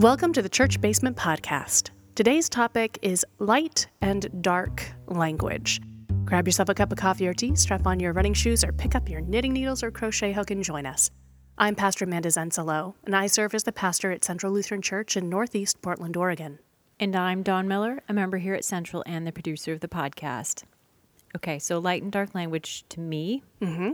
Welcome to the Church Basement Podcast. Today's topic is light and dark language. Grab yourself a cup of coffee or tea, strap on your running shoes, or pick up your knitting needles or crochet hook and join us. I'm Pastor Amanda Zensalo, and I serve as the pastor at Central Lutheran Church in Northeast Portland, Oregon. And I'm Don Miller, a member here at Central and the producer of the podcast. Okay, so light and dark language to me, mm-hmm.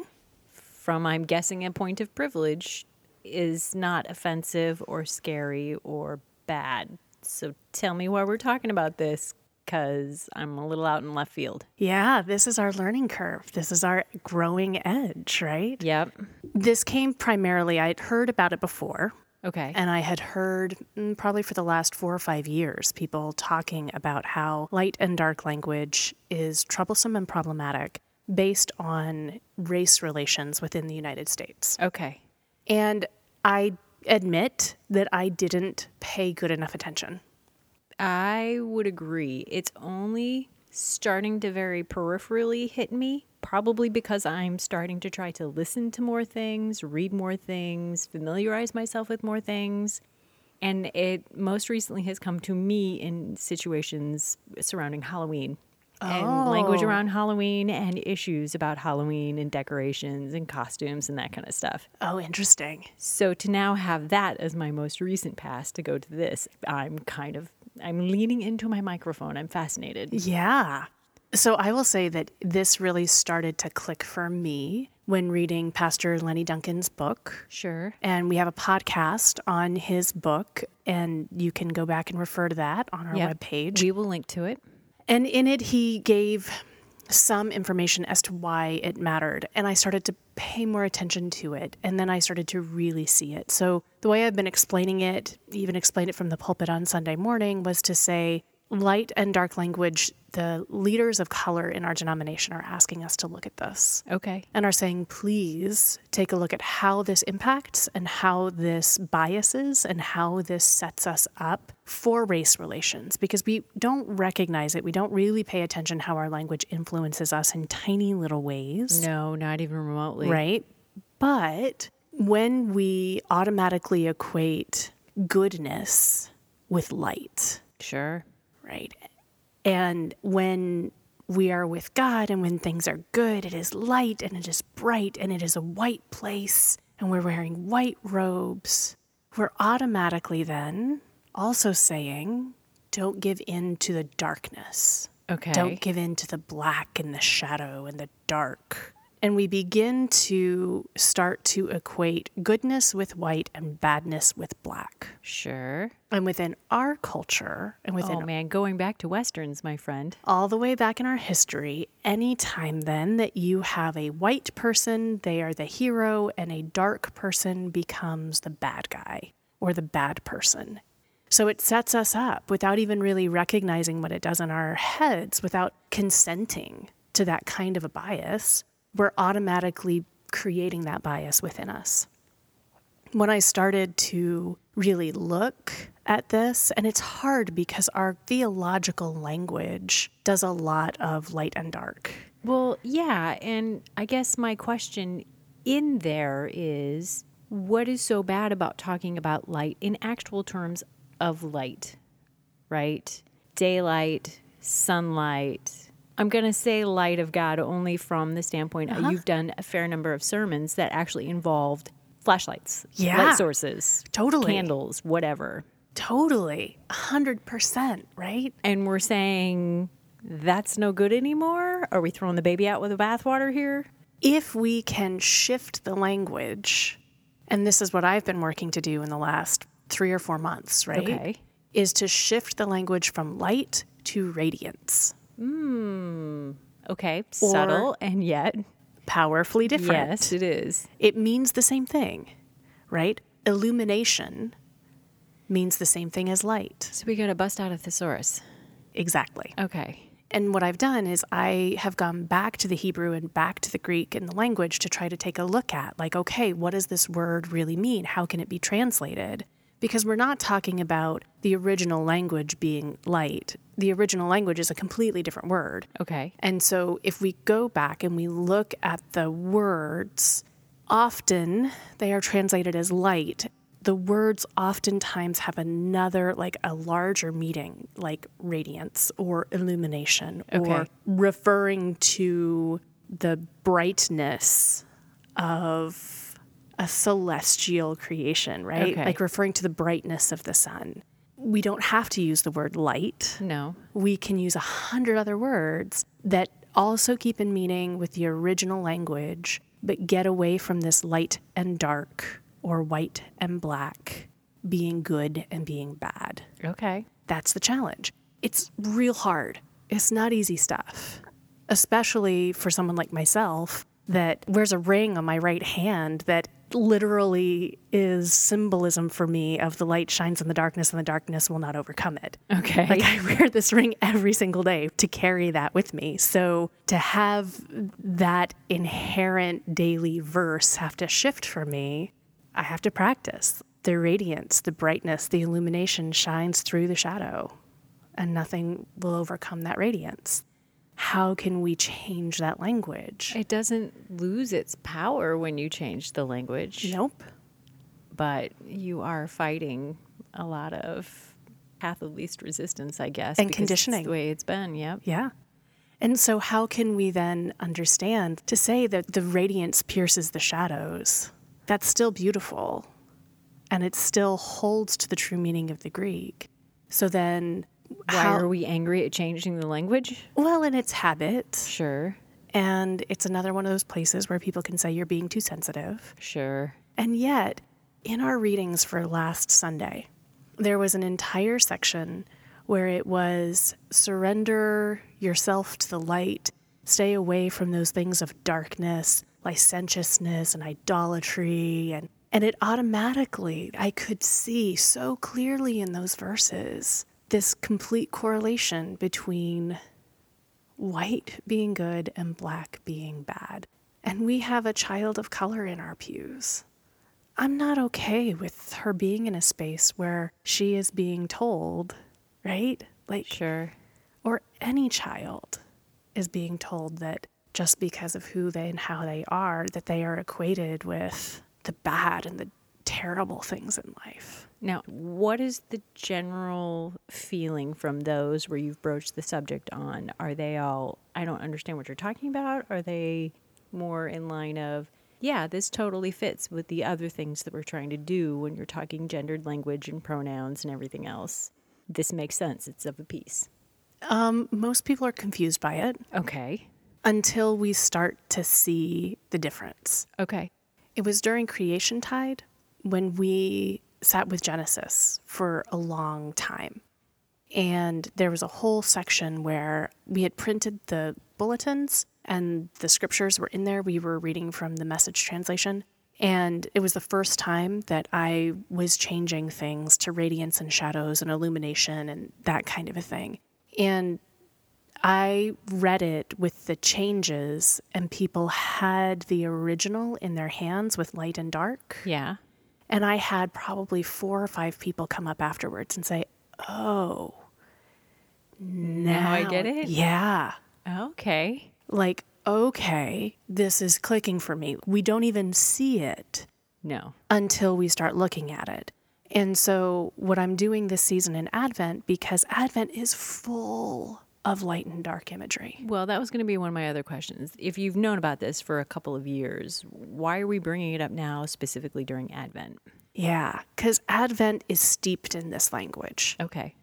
from I'm guessing a point of privilege, is not offensive or scary or bad. So tell me why we're talking about this, because I'm a little out in left field. Yeah, this is our learning curve. This is our growing edge, right? Yep. This came primarily, I'd heard about it before, Okay. And I had heard mm, probably for the last four or five years people talking about how light and dark language is troublesome and problematic based on race relations within the United States. okay. And I admit that I didn't pay good enough attention. I would agree. It's only starting to very peripherally hit me, probably because I'm starting to try to listen to more things, read more things, familiarize myself with more things. And it most recently has come to me in situations surrounding Halloween and language Oh. around Halloween and issues about Halloween and decorations and costumes and that kind of stuff. Oh, interesting. So to now have that as my most recent pass to go to this, I'm kind of I'm leaning into my microphone. I'm fascinated. Yeah. So I will say that this really started to click for me when reading Pastor Lenny Duncan's book. Sure. And we have a podcast on his book, and you can go back and refer to that on our Yep. webpage. We will link to it. And in it, he gave some information as to why it mattered. And I started to pay more attention to it. And then I started to really see it. So, the way I've been explaining it, even explained it from the pulpit on Sunday morning, was to say light and dark language, the leaders of color in our denomination are asking us to look at this Okay. and are saying, please take a look at how this impacts and how this biases and how this sets us up for race relations because we don't recognize it. We don't really pay attention how our language influences us in tiny little ways, No, not even remotely. right? But when we automatically equate goodness with light, Sure. Right? And when we are with God and when things are good, it is light and it is bright and it is a white place and we're wearing white robes. We're automatically then also saying, don't give in to the darkness. Okay. Don't give in to the black and the shadow and the dark. And we begin to start to equate goodness with white and badness with black. Sure. And within our culture and within Oh man, going back to westerns, my friend. all the way back in our history, anytime then that you have a white person, they are the hero, and a dark person becomes the bad guy or the bad person. So it sets us up without even really recognizing what it does in our heads, without consenting to that kind of a bias. We're automatically creating that bias within us when I started to really look at this, and it's hard because our theological language does a lot of light and dark. Well, yeah, and I guess my question in there is what is so bad about talking about light in actual terms of light, right? Daylight, sunlight. I'm going to say light of God only from the standpoint uh you've done a fair number of sermons that actually involved flashlights, Yeah. light sources, Totally. candles, whatever. Totally, 100%, right? And we're saying that's no good anymore? Are we throwing the baby out with the bathwater here? If we can shift the language, and this is what I've been working to do in the last three or four months, right? Okay. Is to shift the language from light to radiance. Hmm. Okay, subtle and yet Powerfully different. yes, it is. it means the same thing, right? Illumination means the same thing as light. So we got to bust out a thesaurus. Exactly. Okay. And what I've done is I have gone back to the Hebrew and back to the Greek and the language to try to take a look at, like, okay, what does this word really mean? How can it be translated? Because we're not talking about the original language being light. The original language is a completely different word. Okay. And so if we go back and we look at the words, often they are translated as light. the words oftentimes have another, like a larger meaning, like radiance or illumination, or referring to the brightness of a celestial creation, right? Okay. Like referring to the brightness of the sun. We don't have to use the word light No. we can use a hundred other words that also keep in meaning with the original language, but get away from this light and dark or white and black, being good and being bad. Okay. That's the challenge. It's real hard. It's not easy stuff, especially for someone like myself that wears a ring on my right hand that literally is symbolism for me of the light shines in the darkness and the darkness will not overcome it. Okay. Like I wear this ring every single day to carry that with me. So to have that inherent daily verse have to shift for me, I have to practice. The radiance, the brightness, the illumination shines through the shadow, and nothing will overcome that radiance. How can we change that language? It doesn't lose its power when you change the language, Nope. but you are fighting a lot of path of least resistance, I guess. And conditioning. the way it's been. Yep. Yeah. And so, how can we then understand to say that the radiance pierces the shadows? That's still beautiful. And it still holds to the true meaning of the Greek. So then, Why how, are we angry at changing the language? well, and it's habit. Sure. And it's another one of those places where people can say you're being too sensitive. Sure. And yet, in our readings for last Sunday, there was an entire section where it was surrender yourself to the light, stay away from those things of darkness, licentiousness, and idolatry. And, and it automatically, I could see so clearly in those verses this complete correlation between white being good and black being bad. And we have a child of color in our pews. I'm not okay with her being in a space where she is being told, right? Like, Sure. or any child is being told that just because of who they and how they are, that they are equated with the bad and the terrible things in life. Now, what is the general feeling from those where you've broached the subject on? Are they all, I don't understand what you're talking about? Are they more in line of, yeah, this totally fits with the other things that we're trying to do when you're talking gendered language and pronouns and everything else? This makes sense. It's of a piece. Um, most people are confused by it Okay. until we start to see the difference. Okay. It was during Creation Tide when we sat with Genesis for a long time. And there was a whole section where we had printed the bulletins and the scriptures were in there. We were reading from the message translation. And it was the first time that I was changing things to radiance and shadows and illumination and that kind of a thing. And I read it with the changes, and people had the original in their hands with light and dark. Yeah. And I had probably four or five people come up afterwards and say, Oh, Now I get it? Yeah. Okay. Like, okay, this is clicking for me. We don't even see it No. until we start looking at it. And so, what I'm doing this season in Advent, because Advent is full of light and dark imagery. Well, that was going to be one of my other questions. If you've known about this for a couple of years, why are we bringing it up now, specifically during Advent? Yeah, because Advent is steeped in this language. Okay.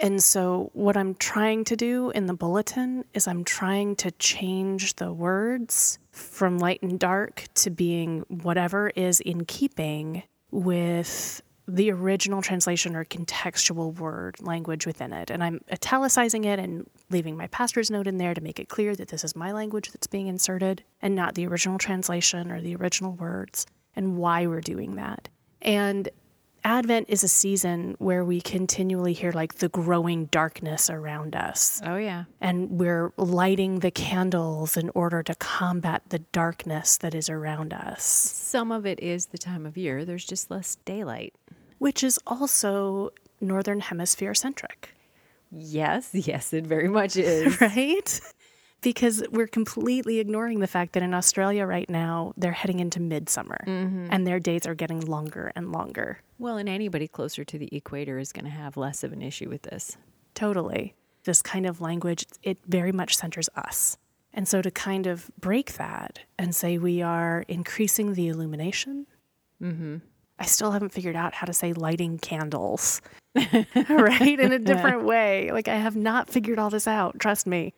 And so, what I'm trying to do in the bulletin is I'm trying to change the words from light and dark to being whatever is in keeping with the original translation or contextual word language within it. And I'm italicizing it and leaving my pastor's note in there to make it clear that this is my language that's being inserted and not the original translation or the original words and why we're doing that. And Advent is a season where we continually hear like the growing darkness around us. Oh, yeah. And we're lighting the candles in order to combat the darkness that is around us, Some of it is the time of year, there's just less daylight. which is also Northern Hemisphere centric, Yes, yes, it very much is. right? Because we're completely ignoring the fact that in Australia right now, they're heading into midsummer and their days are getting longer and longer. Well, and anybody closer to the equator is going to have less of an issue with this. Totally. This kind of language, it very much centers us. And so to kind of break that and say we are increasing the illumination, Mhm. I still haven't figured out how to say lighting candles, right? In a different way. Like I have not figured all this out, trust me.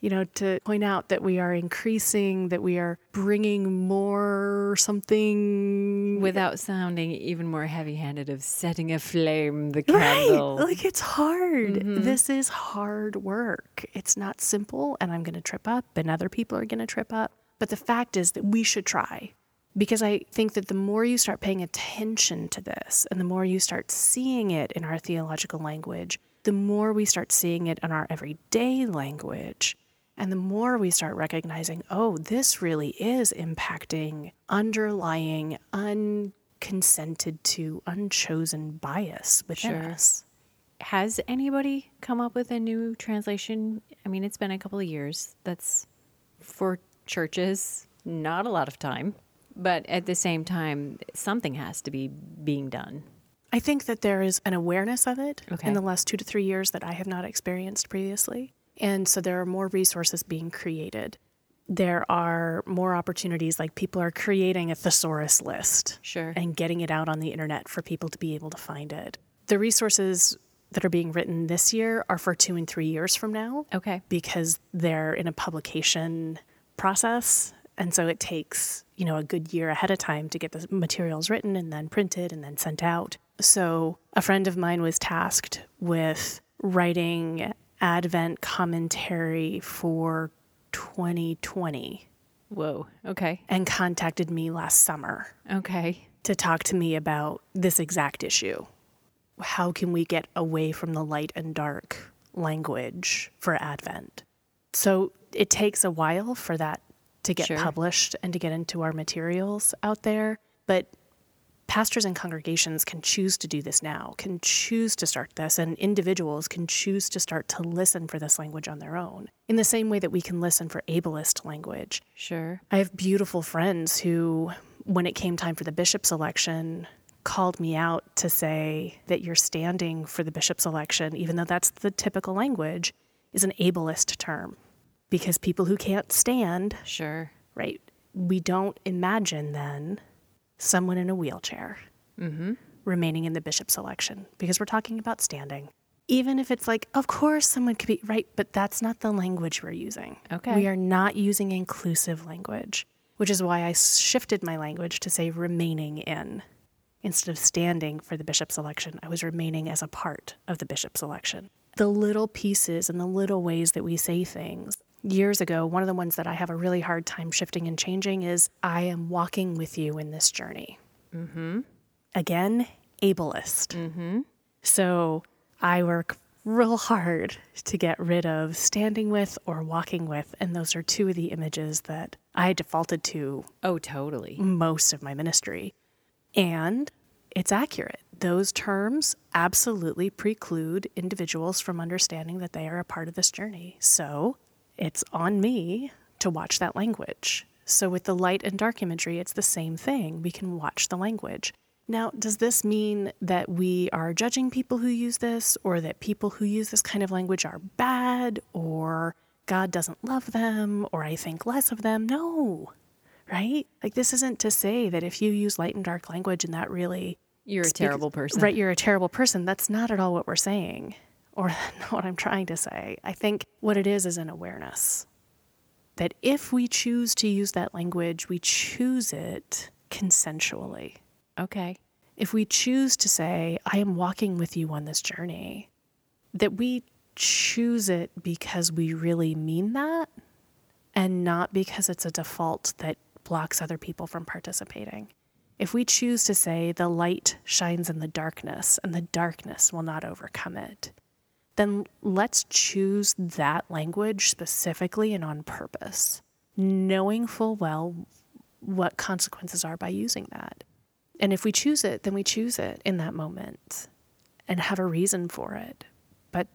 You know, to point out that we are increasing, that we are bringing more something Without sounding even more heavy handed of setting aflame the candle. Right. candle. Like it's hard. Mm-hmm. This is hard work. It's not simple, and I'm going to trip up, and other people are going to trip up. But the fact is that we should try because I think that the more you start paying attention to this and the more you start seeing it in our theological language, the more we start seeing it in our everyday language. And the more we start recognizing, oh, this really is impacting underlying, unconsented to, unchosen bias within Sure. us. Has anybody come up with a new translation? I mean, it's been a couple of years. That's for churches, not a lot of time. But at the same time, something has to be being done. I think that there is an awareness of it Okay. in the last two to three years that I have not experienced previously. And so there are more resources being created. There are more opportunities, like people are creating a thesaurus list Sure. and getting it out on the internet for people to be able to find it. The resources that are being written this year are for two and three years from now Okay. because they're in a publication process and so it takes you know a good year ahead of time to get the materials written and then printed and then sent out so a friend of mine was tasked with writing advent commentary for 2020 Whoa. Okay. and contacted me last summer Okay. to talk to me about this exact issue. How can we get away from the light and dark language for Advent? So it takes a while for that to get Sure. published and to get into our materials out there, but pastors and congregations can choose to do this now, can choose to start this, and individuals can choose to start to listen for this language on their own, in the same way that we can listen for ableist language. Sure. I have beautiful friends who, when it came time for the bishop's election, called me out to say that you're standing for the bishop's election, even though that's the typical language, is an ableist term. Because people who can't stand, Sure. right, we don't imagine then someone in a wheelchair mm-hmm. remaining in the bishop's election because we're talking about standing. Even if it's like, of course someone could be right, but that's not the language we're using. Okay. We are not using inclusive language, which is why I shifted my language to say remaining in. Instead of standing for the bishop's election, I was remaining as a part of the bishop's election. The little pieces and the little ways that we say things. Years ago, one of the ones that I have a really hard time shifting and changing is I am walking with you in this journey. Mm-hmm. Again, ableist. Mm-hmm. So I work real hard to get rid of standing with or walking with. And those are two of the images that I defaulted to Oh, totally. most of my ministry. And it's accurate. Those terms absolutely preclude individuals from understanding that they are a part of this journey. So it's on me to watch that language. So with the light and dark imagery, it's the same thing. We can watch the language. Now, does this mean that we are judging people who use this or that people who use this kind of language are bad or God doesn't love them or I think less of them? No right? Like, this isn't to say that if you use light and dark language and that really, You're a speaks- terrible person. right, you're a terrible person. That's not at all what we're saying or what I'm trying to say. I think what it is is an awareness that if we choose to use that language, we choose it consensually. Okay. If we choose to say, I am walking with you on this journey, that we choose it because we really mean that and not because it's a default that blocks other people from participating. If we choose to say the light shines in the darkness and the darkness will not overcome it, then let's choose that language specifically and on purpose, knowing full well what consequences are by using that. And if we choose it, then we choose it in that moment and have a reason for it. But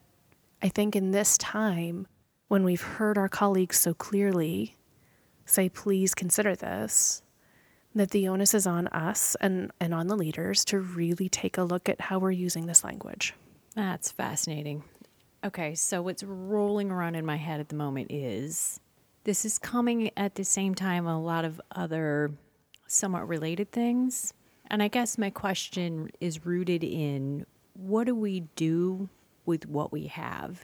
I think in this time, when we've heard our colleagues so clearly say, please consider this, that the onus is on us and, and on the leaders to really take a look at how we're using this language. That's fascinating. Okay, so what's rolling around in my head at the moment is this is coming at the same time a lot of other somewhat related things. And I guess my question is rooted in what do we do with what we have?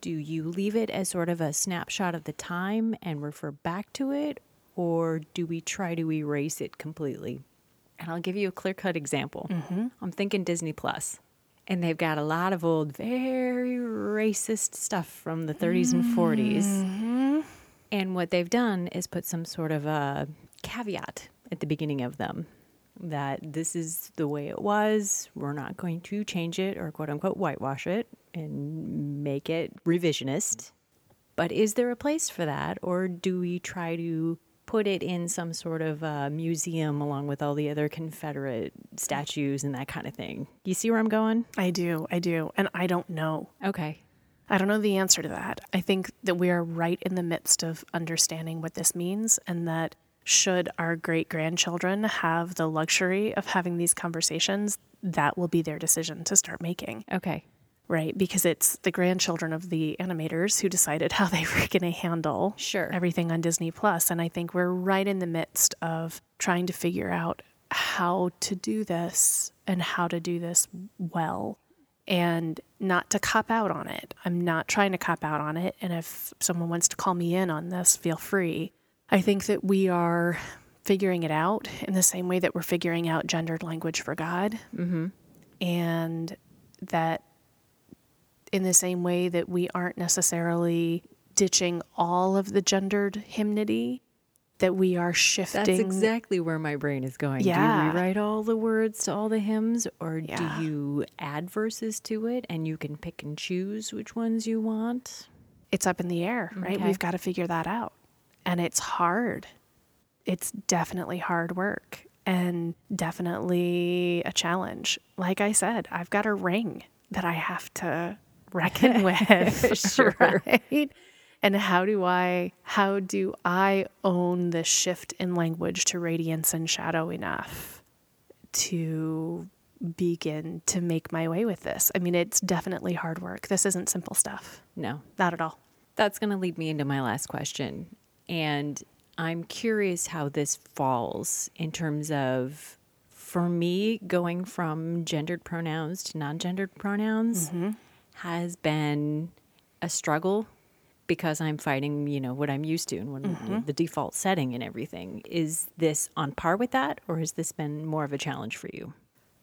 Do you leave it as sort of a snapshot of the time and refer back to it? Or do we try to erase it completely? And I'll give you a clear cut example. Mm-hmm. I'm thinking Disney Plus and they've got a lot of old, very racist stuff from the 30s and 40s. Mm-hmm. And what they've done is put some sort of a caveat at the beginning of them that this is the way it was. We're not going to change it or quote unquote whitewash it and make it revisionist. But is there a place for that? Or do we try to put it in some sort of uh, museum along with all the other Confederate statues and that kind of thing? You see where I'm going? I do, I do. And I don't know. Okay. I don't know the answer to that. I think that we are right in the midst of understanding what this means, and that should our great grandchildren have the luxury of having these conversations, that will be their decision to start making, Okay. Right? Because it's the grandchildren of the animators who decided how they were going to handle Sure. everything on Disney Plus. And I think we're right in the midst of trying to figure out how to do this and how to do this well and not to cop out on it. I'm not trying to cop out on it. And if someone wants to call me in on this, feel free. I think that we are figuring it out in the same way that we're figuring out gendered language for God. Mm-hmm. And that in the same way that we aren't necessarily ditching all of the gendered hymnody, that we are shifting. That's exactly where my brain is going. Do Yeah. you rewrite all the words to all the hymns or Yeah. do you add verses to it and you can pick and choose which ones you want? it's up in the air, right? Okay. We've got to figure that out. And it's hard. It's definitely hard work and definitely a challenge. Like I said, I've got a ring that I have to reckon with. Sure. Right? And how do I how do I own the shift in language to radiance and shadow enough to begin to make my way with this? I mean, it's definitely hard work. This isn't simple stuff. No. Not at all. That's going to lead me into my last question. And I'm curious how this falls in terms of, for me, going from gendered pronouns to non gendered pronouns mm-hmm. Has been a struggle because I'm fighting, you know, what I'm used to and what mm-hmm. the default setting and everything. Is this on par with that, or has this been more of a challenge for you?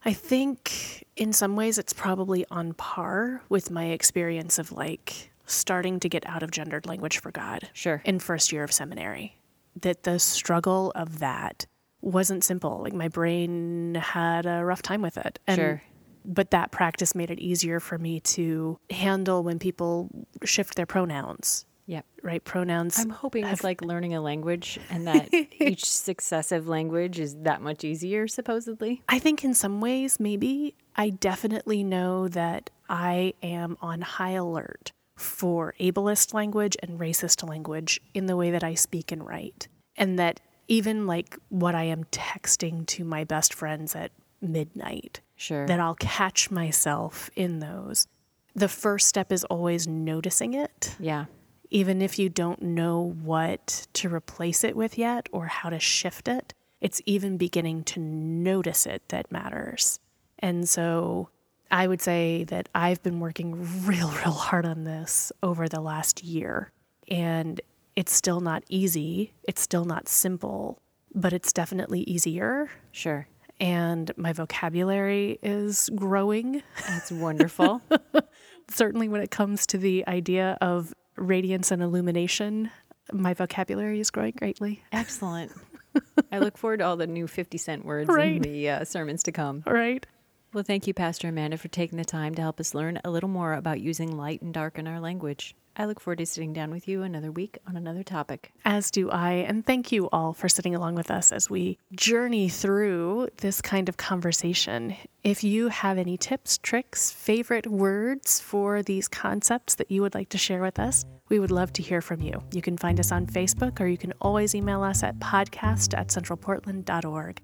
I think in some ways it's probably on par with my experience of like starting to get out of gendered language for God. Sure. In first year of seminary. That the struggle of that wasn't simple. Like my brain had a rough time with it. And, Sure. But that practice made it easier for me to handle when people shift their pronouns, Yep. right? Pronouns. I'm hoping it's like learning a language and that each successive language is that much easier, supposedly. I think in some ways, maybe I definitely know that I am on high alert for ableist language and racist language in the way that I speak and write. And that even like what I am texting to my best friends at midnight, Sure. that I'll catch myself in those. The first step is always noticing it yeah. even if you don't know what to replace it with yet or how to shift it, it's even beginning to notice it that matters. And so I would say that I've been working real, real hard on this over the last year. And it's still not easy, it's still not simple, but it's definitely easier. Sure. And my vocabulary is growing That's wonderful. certainly when it comes to the idea of radiance and illumination, my vocabulary is growing greatly. Excellent. I look forward to all the new 50 cent words Right. in the uh, sermons to come. All right. Well, thank you, Pastor Amanda, for taking the time to help us learn a little more about using light and dark in our language. I look forward to sitting down with you another week on another topic. As do I. And thank you all for sitting along with us as we journey through this kind of conversation. If you have any tips, tricks, favorite words for these concepts that you would like to share with us, we would love to hear from you. You can find us on Facebook or you can always email us at podcast at centralportland.org.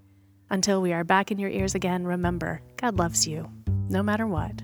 Until we are back in your ears again, remember, God loves you, no matter what.